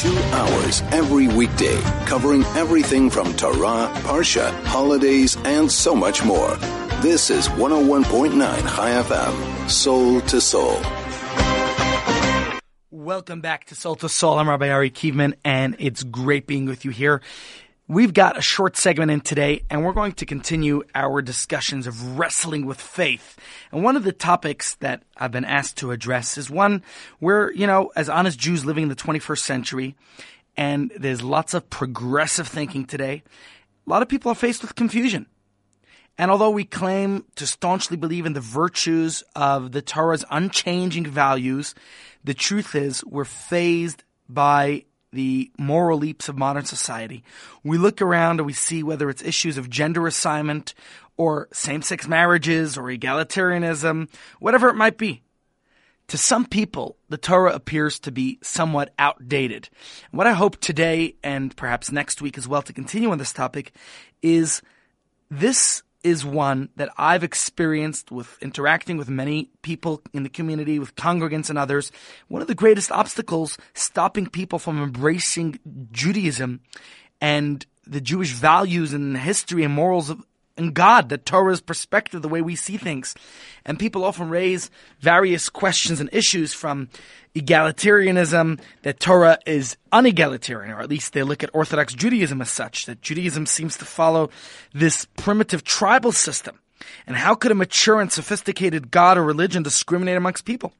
Two hours every weekday, covering everything from Torah, Parsha, holidays, and so much more. This is 101.9 Chai FM, Soul to Soul. Welcome back to Soul to Soul. I'm Rabbi Ari Kievman, and it's great being with you here. We've got a short segment in today, and we're going to continue our discussions of wrestling with faith. And one of the topics that I've been asked to address is one where, you know, as honest Jews living in the 21st century, and there's lots of progressive thinking today, a lot of people are faced with confusion. And although we claim to staunchly believe in the virtues of the Torah's unchanging values, the truth is we're phased by the moral leaps of modern society. We look around and we see whether it's issues of gender assignment or same sex marriages or egalitarianism, whatever it might be. To some people, the Torah appears to be somewhat outdated. what I hope today and perhaps next week as well to continue on this topic is this is one that I've experienced with interacting with many people in the community, with congregants and others. One of the greatest obstacles stopping people from embracing Judaism and the Jewish values and history and morals of, and God, the Torah's perspective, the way we see things. And people often raise various questions and issues from egalitarianism, that Torah is unegalitarian, or at least they look at Orthodox Judaism as such, that Judaism seems to follow this primitive tribal system. And how could a mature and sophisticated God or religion discriminate amongst people?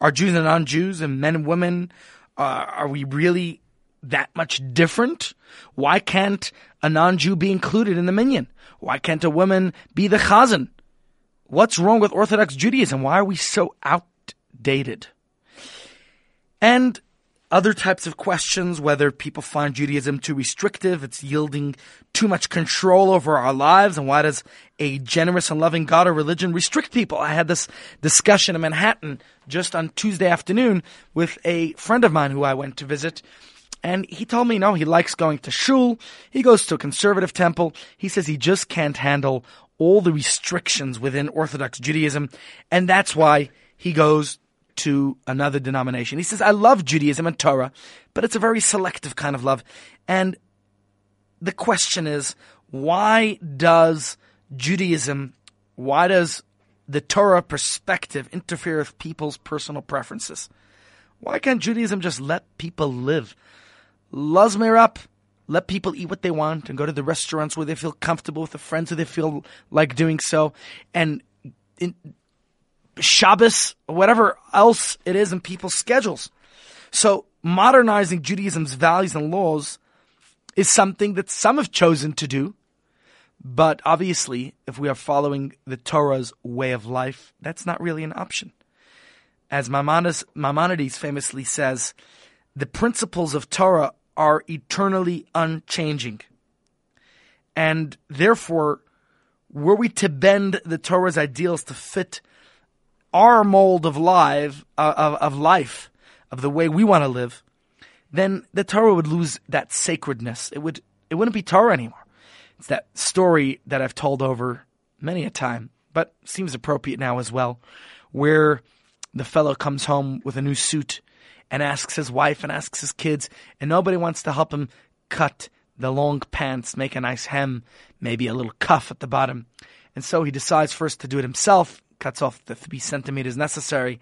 Are Jews and non-Jews and men and women, uh, are we really that much different? Why can't a non-Jew be included in the minyan? Why can't a woman be the chazan? What's wrong with Orthodox Judaism? Why are we so outdated? And other types of questions, whether people find Judaism too restrictive, it's yielding too much control over our lives, and why does a generous and loving God or religion restrict people? I had this discussion in Manhattan just on Tuesday afternoon with a friend of mine who I went to visit, and he told me, no, he likes going to shul. He goes to a conservative temple. He says he just can't handle all the restrictions within Orthodox Judaism. And that's why he goes to another denomination. He says, I love Judaism and Torah, but it's a very selective kind of love. And the question is, why does Judaism, why does the Torah perspective interfere with people's personal preferences? Why can't Judaism just let people live? Lazmir up. Let people eat what they want and go to the restaurants where they feel comfortable with the friends who they feel like doing so. And in, Shabbos, whatever else it is in people's schedules. So modernizing Judaism's values and laws is something that some have chosen to do. But obviously, if we are following the Torah's way of life, that's not really an option. As Maimonides famously says, the principles of Torah are eternally unchanging. And therefore, were we to bend the Torah's ideals to fit our mold of life, uh, of, of life, of the way we want to live, then the Torah would lose that sacredness. It would, it wouldn't be Torah anymore. It's that story that I've told over many a time, but seems appropriate now as well, where the fellow comes home with a new suit and asks his wife and asks his kids, and nobody wants to help him cut the long pants, make a nice hem, maybe a little cuff at the bottom. And so he decides first to do it himself, cuts off the three centimeters necessary.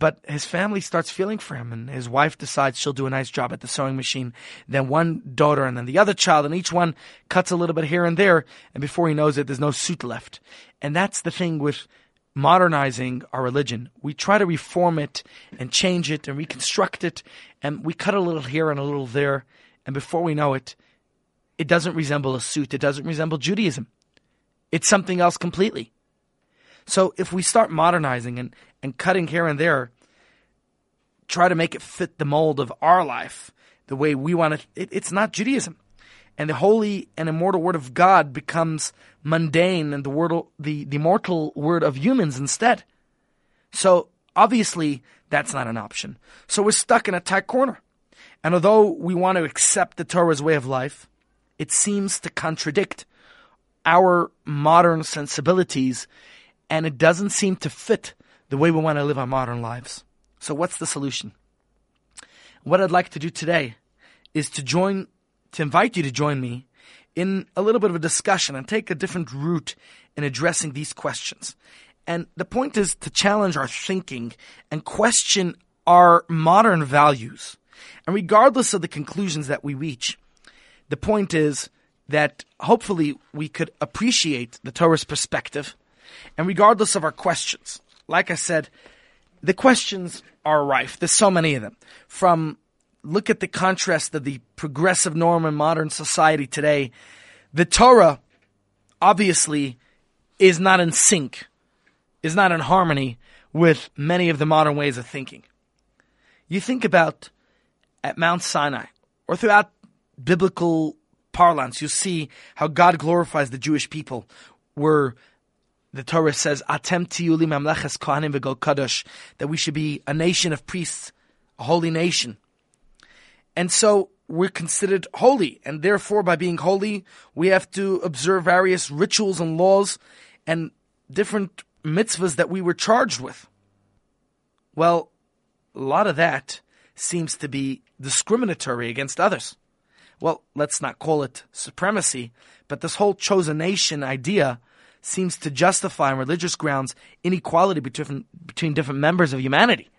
But his family starts feeling for him, and his wife decides she'll do a nice job at the sewing machine. Then one daughter, and then the other child, and each one cuts a little bit here and there. And before he knows it, there's no suit left. And that's the thing with modernizing our religion. We try to reform it and change it and reconstruct it, and we cut a little here and a little there, and before we know it, it doesn't resemble a suit. It doesn't resemble Judaism. It's something else completely. So if we start modernizing and, and cutting here and there, try to make it fit the mold of our life, the way we want it, it it's not Judaism and the holy and immortal word of God becomes mundane and the word, the, the mortal word of humans instead. So obviously that's not an option. So we're stuck in a tight corner. And although we want to accept the Torah's way of life, it seems to contradict our modern sensibilities and it doesn't seem to fit the way we want to live our modern lives. So what's the solution? What I'd like to do today is to join, to invite you to join me in a little bit of a discussion and take a different route in addressing these questions. And the point is to challenge our thinking and question our modern values. And regardless of the conclusions that we reach, the point is that hopefully we could appreciate the Torah's perspective and regardless of our questions. Like I said, the questions are rife. There's so many of them. From look at the contrast of the progressive norm in modern society today. The Torah obviously is not in sync, is not in harmony with many of the modern ways of thinking. You think about at Mount Sinai or throughout biblical parlance, you see how God glorifies the Jewish people, where the Torah says, "Atem tiyuli mamleches kohanim v'gol kadosh," that we should be a nation of priests, a holy nation. And so we're considered holy, and therefore, by being holy, we have to observe various rituals and laws and different mitzvahs that we were charged with. Well, a lot of that seems to be discriminatory against others. Well, let's not call it supremacy, but this whole chosen nation idea seems to justify on religious grounds inequality between, between different members of humanity.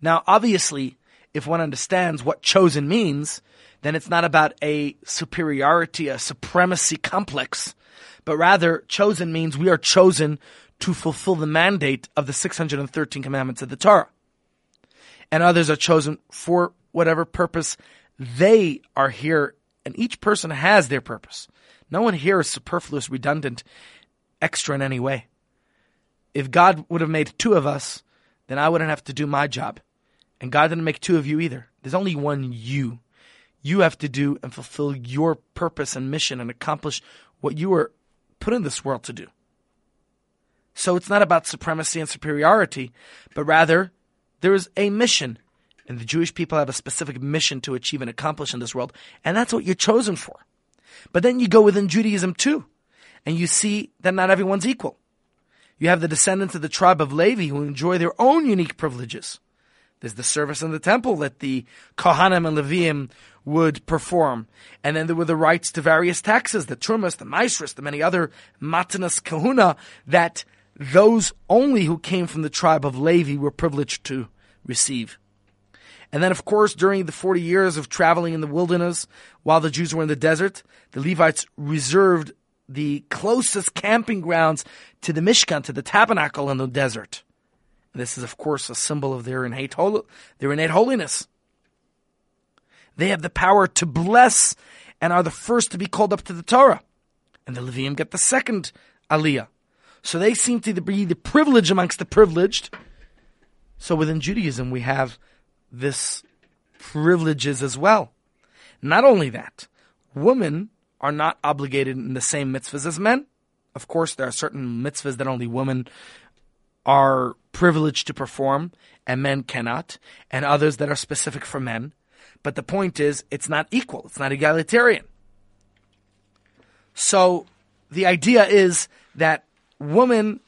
Now, obviously, if one understands what chosen means, then it's not about a superiority, a supremacy complex, but rather chosen means we are chosen to fulfill the mandate of the 613 commandments of the Torah. And others are chosen for whatever purpose they are here, and each person has their purpose. No one here is superfluous, redundant, extra in any way. If God would have made two of us, then I wouldn't have to do my job. And God didn't make two of you either. There's only one you. You have to do and fulfill your purpose and mission and accomplish what you were put in this world to do. So it's not about supremacy and superiority, but rather there is a mission. And the Jewish people have a specific mission to achieve and accomplish in this world. And that's what you're chosen for. But then you go within Judaism too, and you see that not everyone's equal. You have the descendants of the tribe of Levi who enjoy their own unique privileges. There's the service in the temple that the Kohanim and Leviim would perform. And then there were the rights to various taxes, the Trumas, the Maasros, the many other Matanas Kahuna, that those only who came from the tribe of Levi were privileged to receive. And then, of course, during the 40 years of traveling in the wilderness while the Jews were in the desert, the Levites reserved the closest camping grounds to the Mishkan, to the tabernacle in the desert. This is, of course, a symbol of their innate, hol- their innate holiness. They have the power to bless and are the first to be called up to the Torah. And the Leviim get the second aliyah. So they seem to be the privilege amongst the privileged. So within Judaism, we have this privileges as well. Not only that, women are not obligated in the same mitzvahs as men. Of course, there are certain mitzvahs that only women are privileged to perform and men cannot, and others that are specific for men. But the point is, it's not equal, it's not egalitarian. So the idea is that women,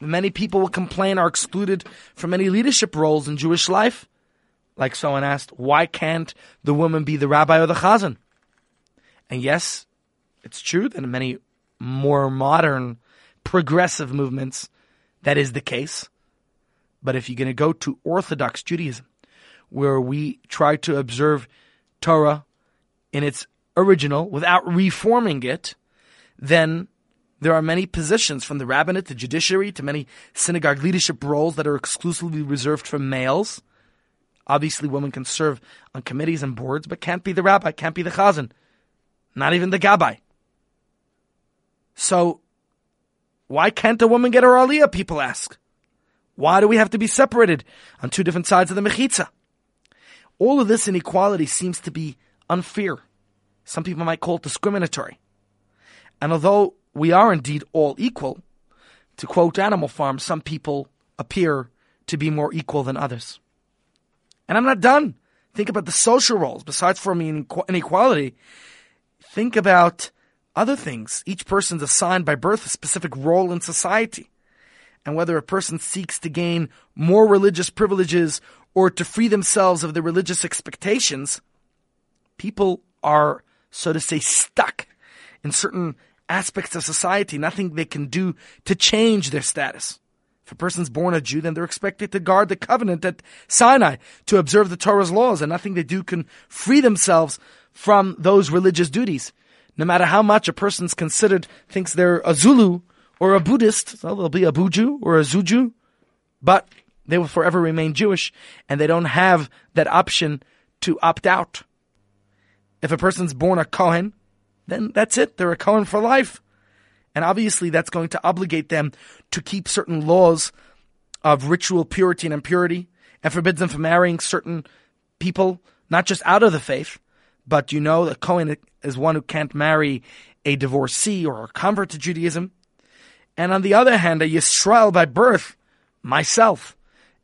many people will complain, are excluded from many leadership roles in Jewish life like someone asked, why can't the woman be the rabbi or the chazan? And yes, it's true that many more modern, progressive movements, that is the case. But if you're going to go to Orthodox Judaism, where we try to observe Torah in its original without reforming it, then there are many positions from the rabbinate to judiciary to many synagogue leadership roles that are exclusively reserved for males. Obviously, women can serve on committees and boards, but can't be the rabbi, can't be the chazan, not even the gabbai. So, why can't a woman get her aliyah? People ask. Why do we have to be separated on two different sides of the mechitza? All of this inequality seems to be unfair. Some people might call it discriminatory. And although we are indeed all equal, to quote Animal Farm, some people appear to be more equal than others. And I'm not done. Think about the social roles. Besides forming inequality, think about other things. Each person's assigned by birth a specific role in society. And whether a person seeks to gain more religious privileges or to free themselves of their religious expectations, people are, so to say, stuck in certain aspects of society, nothing they can do to change their status. If a person's born a Jew, then they're expected to guard the covenant at Sinai, to observe the Torah's laws, and nothing they do can free themselves from those religious duties. No matter how much a person's considered, thinks they're a Zulu or a Buddhist, so they'll be a Buju or a Zuju, but they will forever remain Jewish, and they don't have that option to opt out. If a person's born a Kohen, then that's it. They're a Kohen for life. And obviously, that's going to obligate them to keep certain laws of ritual purity and impurity and forbids them from marrying certain people, not just out of the faith, but you know that Cohen is one who can't marry a divorcee or a convert to Judaism. And on the other hand, a Yisrael by birth, myself,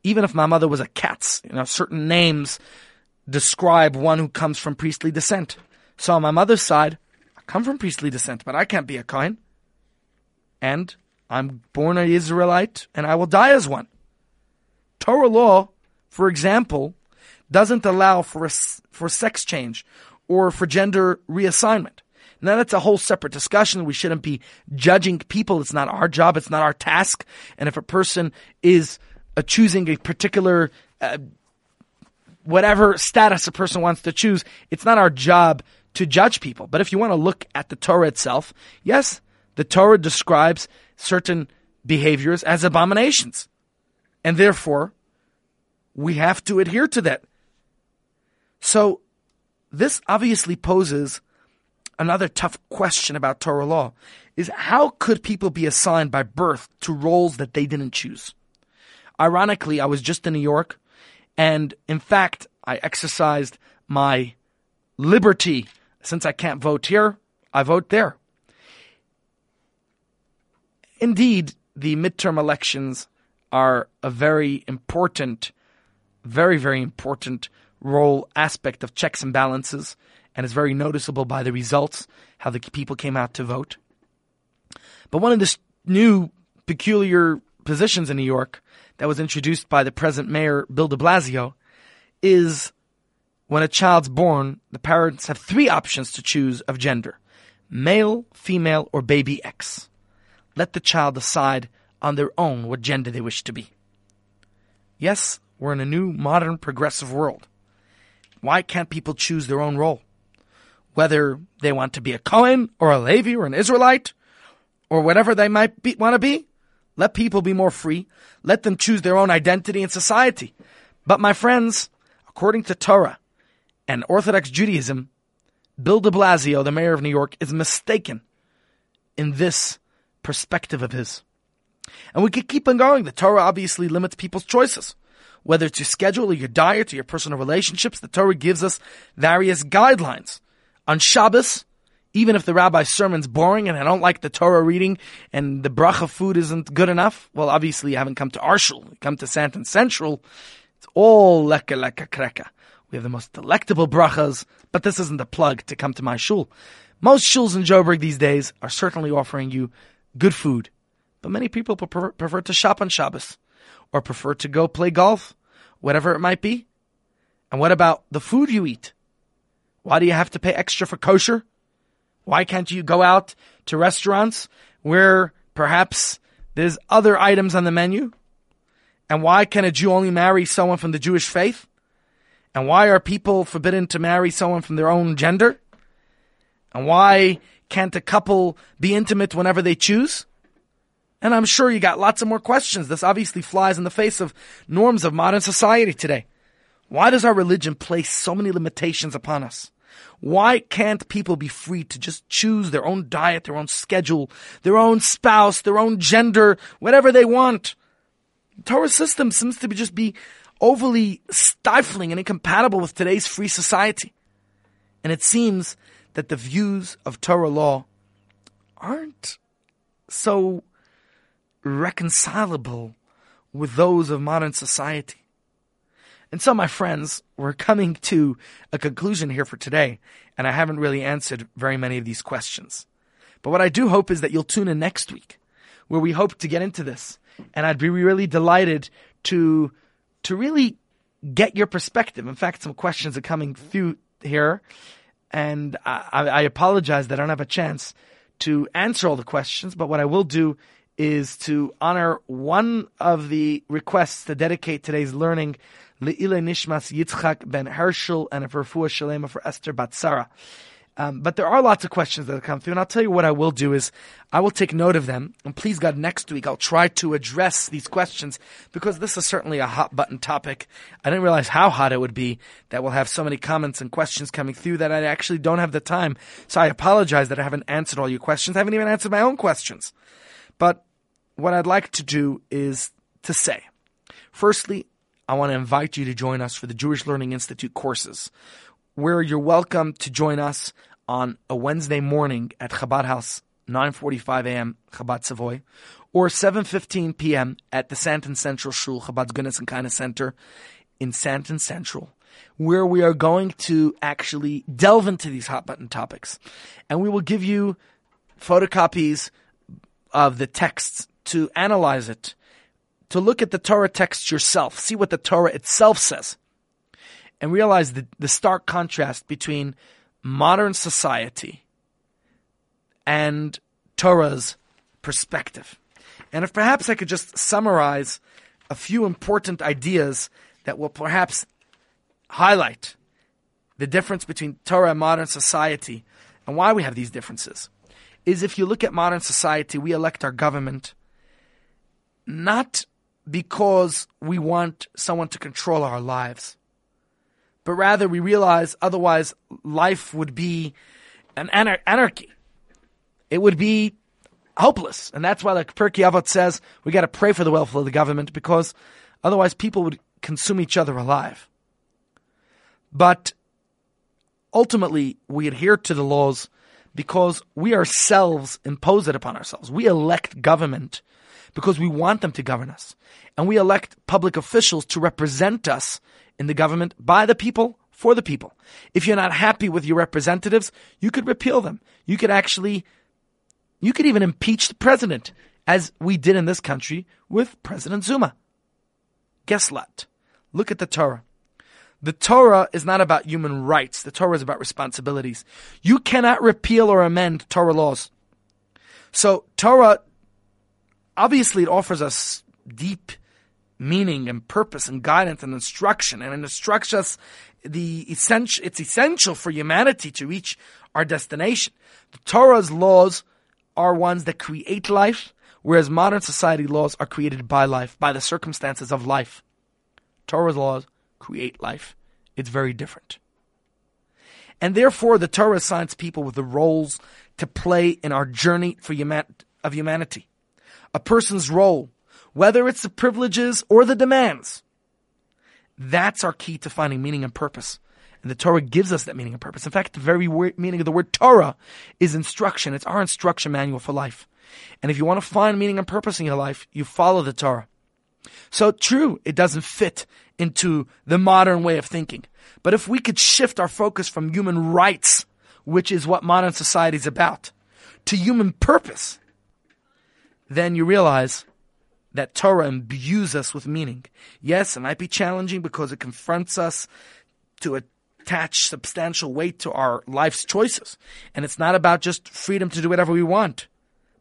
even if my mother was a Katz, you know, certain names describe one who comes from priestly descent. So on my mother's side, I come from priestly descent, but I can't be a Kohen. And I'm born an Israelite, and I will die as one. Torah law, for example, doesn't allow for a, for sex change or for gender reassignment. Now that's a whole separate discussion. We shouldn't be judging people. It's not our job. It's not our task. And if a person is uh, choosing a particular uh, whatever status a person wants to choose, it's not our job to judge people. But if you want to look at the Torah itself, yes, the Torah describes certain behaviors as abominations. And therefore, we have to adhere to that. So, this obviously poses another tough question about Torah law is how could people be assigned by birth to roles that they didn't choose? Ironically, I was just in New York and in fact, I exercised my liberty. Since I can't vote here, I vote there. Indeed, the midterm elections are a very important, very, very important role aspect of checks and balances, and is very noticeable by the results, how the people came out to vote. But one of the new peculiar positions in New York that was introduced by the present mayor, Bill de Blasio, is when a child's born, the parents have three options to choose of gender male, female, or baby X. Let the child decide on their own what gender they wish to be. Yes, we're in a new, modern, progressive world. Why can't people choose their own role? Whether they want to be a Cohen or a Levi or an Israelite or whatever they might be, want to be, let people be more free. Let them choose their own identity in society. But my friends, according to Torah and Orthodox Judaism, Bill de Blasio, the mayor of New York, is mistaken in this perspective of his. And we could keep on going. The Torah obviously limits people's choices. Whether it's your schedule or your diet or your personal relationships, the Torah gives us various guidelines. On Shabbos, even if the rabbi's sermon's boring and I don't like the Torah reading and the bracha food isn't good enough, well, obviously you haven't come to Arshul, you come to Sandton Central. It's all leka leka kreka. We have the most delectable brachas, but this isn't the plug to come to my shul. Most shuls in Joburg these days are certainly offering you good food, but many people prefer, prefer to shop on Shabbos or prefer to go play golf, whatever it might be. And what about the food you eat? Why do you have to pay extra for kosher? Why can't you go out to restaurants where perhaps there's other items on the menu? And why can a Jew only marry someone from the Jewish faith? And why are people forbidden to marry someone from their own gender? And why can't a couple be intimate whenever they choose? And I'm sure you got lots of more questions. This obviously flies in the face of norms of modern society today. Why does our religion place so many limitations upon us? Why can't people be free to just choose their own diet, their own schedule, their own spouse, their own gender, whatever they want? The Torah system seems to be just be overly stifling and incompatible with today's free society. And it seems that the views of Torah law aren't so reconcilable with those of modern society. And so, my friends, we're coming to a conclusion here for today, and I haven't really answered very many of these questions. But what I do hope is that you'll tune in next week, where we hope to get into this. And I'd be really delighted to, to really get your perspective. In fact, some questions are coming through here, and I, I apologize that I don't have a chance to answer all the questions, but what I will do is to honor one of the requests to dedicate today's learning L'ilui Nishmas Yitzchak ben Herschel and a Refuah Shalema for Esther Batsara. Um, but there are lots of questions that come through, and I'll tell you what I will do is I will take note of them, and please God, next week I'll try to address these questions because this is certainly a hot button topic. I didn't realize how hot it would be that we'll have so many comments and questions coming through that I actually don't have the time. So I apologize that I haven't answered all your questions. I haven't even answered my own questions. But what I'd like to do is to say, firstly, I want to invite you to join us for the Jewish Learning Institute courses where you're welcome to join us on a Wednesday morning at Chabad House, 9.45 a.m., Chabad Savoy, or 7.15 p.m. at the Sandton Central Shul, Chabad's Goodness and Kindness Center in Sandton Central, where we are going to actually delve into these hot button topics. And we will give you photocopies of the texts to analyze it, to look at the Torah text yourself, see what the Torah itself says and realize the, the stark contrast between modern society and Torah's perspective. And if perhaps I could just summarize a few important ideas that will perhaps highlight the difference between Torah and modern society and why we have these differences, is if you look at modern society, we elect our government not because we want someone to control our lives but rather we realize otherwise life would be an anar- anarchy. It would be hopeless. And that's why, like Pirkei Avot says, we got to pray for the welfare of the government because otherwise people would consume each other alive. But ultimately, we adhere to the laws because we ourselves impose it upon ourselves. We elect government because we want them to govern us. And we elect public officials to represent us in the government by the people for the people. If you're not happy with your representatives, you could repeal them. You could actually, you could even impeach the president, as we did in this country with President Zuma. Guess what? Look at the Torah. The Torah is not about human rights. The Torah is about responsibilities. You cannot repeal or amend Torah laws. So Torah, obviously it offers us deep meaning and purpose and guidance and instruction, and it instructs us the essential. It's essential for humanity to reach our destination. The Torah's laws are ones that create life, whereas modern society laws are created by life, by the circumstances of life. Torah's laws create life. It's very different. And therefore, the Torah assigns people with the roles to play in our journey for of humanity. A person's role whether it's the privileges or the demands. That's our key to finding meaning and purpose. And the Torah gives us that meaning and purpose. In fact, the very word, meaning of the word Torah is instruction. It's our instruction manual for life. And if you want to find meaning and purpose in your life, you follow the Torah. So true, it doesn't fit into the modern way of thinking. But if we could shift our focus from human rights, which is what modern society is about, to human purpose, then you realize that Torah imbues us with meaning. Yes, it might be challenging because it confronts us to attach substantial weight to our life's choices. And it's not about just freedom to do whatever we want,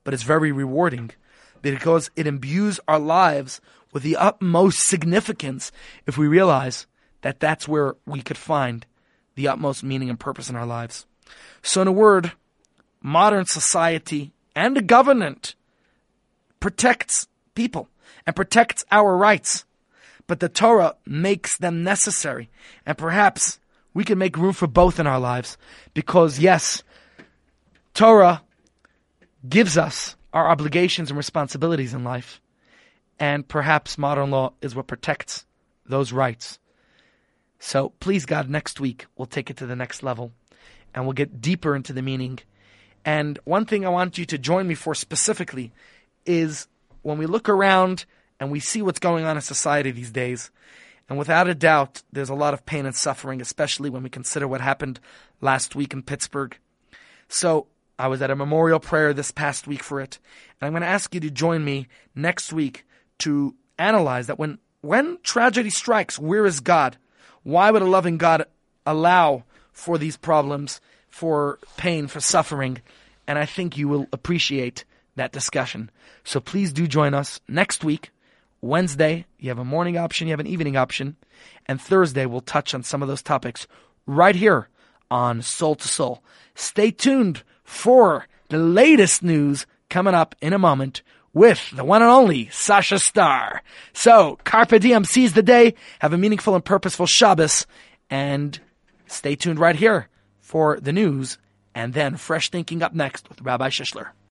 but it's very rewarding because it imbues our lives with the utmost significance if we realize that that's where we could find the utmost meaning and purpose in our lives. So, in a word, modern society and the government protects people and protects our rights. But the Torah makes them necessary. And perhaps we can make room for both in our lives because, yes, Torah gives us our obligations and responsibilities in life. And perhaps modern law is what protects those rights. So please, God, next week we'll take it to the next level and we'll get deeper into the meaning. And one thing I want you to join me for specifically is when we look around and we see what's going on in society these days, and without a doubt, there's a lot of pain and suffering, especially when we consider what happened last week in Pittsburgh. So I was at a memorial prayer this past week for it, and I'm going to ask you to join me next week to analyze that when when tragedy strikes, where is God? Why would a loving God allow for these problems, for pain, for suffering? And I think you will appreciate that discussion. So please do join us next week. Wednesday, you have a morning option, you have an evening option. And Thursday, we'll touch on some of those topics right here on Soul to Soul. Stay tuned for the latest news coming up in a moment with the one and only Sasha Star. So, Carpe Diem seize the day, have a meaningful and purposeful Shabbos, and stay tuned right here for the news, and then fresh thinking up next with Rabbi Shishler.